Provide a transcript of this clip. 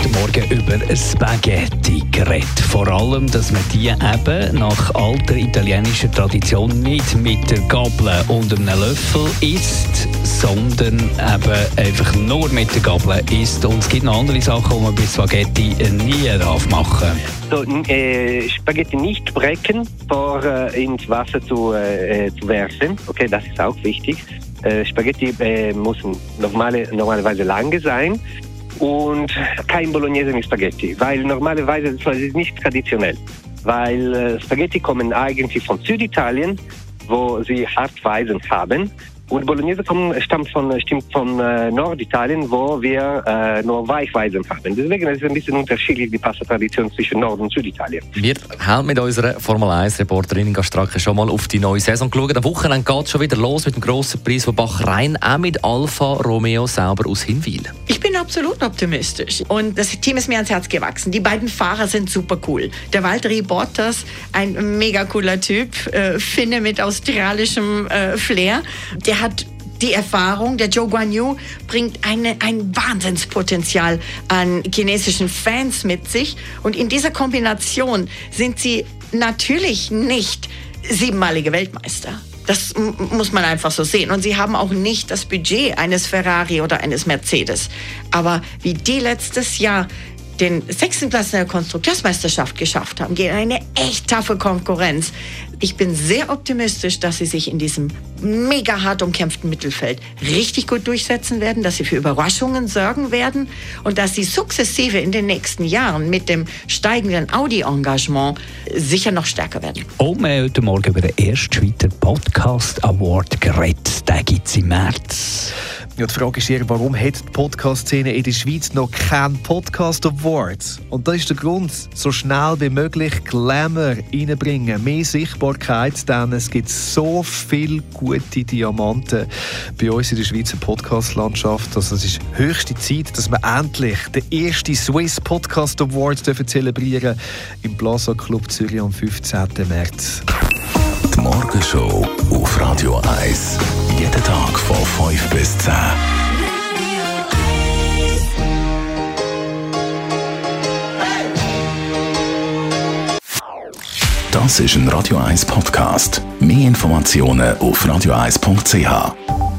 Heute Morgen über Spaghetti geredet. Vor allem, dass man die eben nach alter italienischer Tradition nicht mit der Gabel und einem Löffel isst, sondern eben einfach nur mit der Gabel isst. Und es gibt noch andere Sachen, die man bei Spaghetti nie darf machen So, äh, Spaghetti nicht brechen, vor äh, ins Wasser zu, äh, zu werfen. Okay, das ist auch wichtig. Äh, Spaghetti äh, müssen normale, normalerweise lange sein und kein Bolognese mit Spaghetti, weil normalerweise das ist nicht traditionell. Weil äh, Spaghetti kommen eigentlich von Süditalien, wo sie Hartweisen haben. Und Bolognese kommt, stammt von, stimmt von äh, Norditalien, wo wir äh, nur Weichweisen haben. Deswegen ist es ein bisschen unterschiedlich, die Pasta-Tradition zwischen Nord- und Süditalien. Wir haben mit unserer Formel 1-Reporterin Inga Stracke schon mal auf die neue Saison geschaut. Am Wochenende geht es schon wieder los mit dem grossen Preis von Bachrhein, auch mit Alfa Romeo selber aus Hinwil. Ich absolut optimistisch. Und das Team ist mir ans Herz gewachsen. Die beiden Fahrer sind super cool. Der Valtteri Bottas, ein mega cooler Typ, äh, Finne mit australischem äh, Flair. Der hat die Erfahrung, der Joe Guan Yu bringt eine, ein Wahnsinnspotenzial an chinesischen Fans mit sich. Und in dieser Kombination sind sie natürlich nicht siebenmalige Weltmeister. Das muss man einfach so sehen. Und sie haben auch nicht das Budget eines Ferrari oder eines Mercedes. Aber wie die letztes Jahr den sechsten Platz in der Konstrukteursmeisterschaft geschafft haben, gegen eine echt taffe Konkurrenz. Ich bin sehr optimistisch, dass sie sich in diesem mega hart umkämpften Mittelfeld richtig gut durchsetzen werden, dass sie für Überraschungen sorgen werden und dass sie sukzessive in den nächsten Jahren mit dem steigenden Audi-Engagement sicher noch stärker werden. Und wir haben heute Morgen über den ersten Schweizer Podcast Award geredet. Den gibt es im März. Ja, die Frage ist eher, warum hat die Podcast-Szene in der Schweiz noch keinen Podcast Award? Und das ist der Grund, so schnell wie möglich Glamour reinbringen, mehr Sichtbarkeit, denn es gibt so viele gute Diamanten bei uns in der Schweizer Podcast-Landschaft. Also es ist höchste Zeit, dass wir endlich den ersten Swiss Podcast Award dürfen zelebrieren im Plaza Club Zürich am 15. März. Die Morgenshow auf Radio 1. Jeden Tag 5 bis 10. Das ist ein Radio 1 Podcast. Mehr Informationen auf radio1.ch.